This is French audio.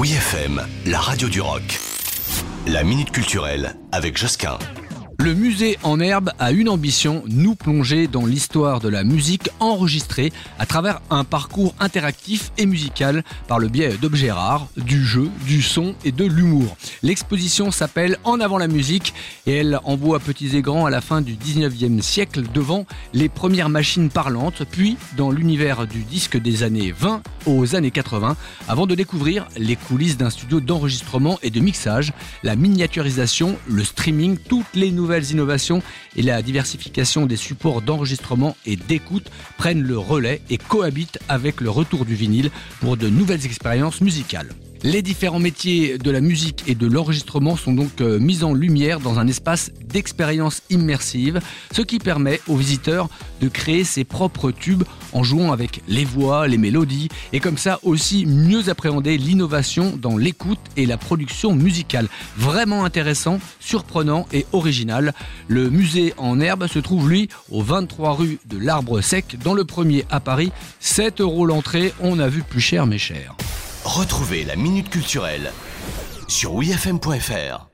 Oui FM, la radio du rock. La minute culturelle avec Josquin. Le musée en herbe a une ambition, nous plonger dans l'histoire de la musique enregistrée à travers un parcours interactif et musical par le biais d'objets rares, du jeu, du son et de l'humour. L'exposition s'appelle En avant la musique et elle envoie petits et grands à la fin du 19e siècle devant les premières machines parlantes, puis dans l'univers du disque des années 20 aux années 80, avant de découvrir les coulisses d'un studio d'enregistrement et de mixage, la miniaturisation, le streaming, toutes les nouvelles nouvelles innovations et la diversification des supports d'enregistrement et d'écoute prennent le relais et cohabitent avec le retour du vinyle pour de nouvelles expériences musicales. Les différents métiers de la musique et de l'enregistrement sont donc euh, mis en lumière dans un espace d'expérience immersive, ce qui permet aux visiteurs de créer ses propres tubes en jouant avec les voix, les mélodies, et comme ça aussi mieux appréhender l'innovation dans l'écoute et la production musicale. Vraiment intéressant, surprenant et original. Le musée en herbe se trouve lui au 23 rue de l'Arbre Sec, dans le premier à Paris. 7 euros l'entrée, on a vu plus cher mais cher. Retrouvez la minute culturelle sur wfm.fr.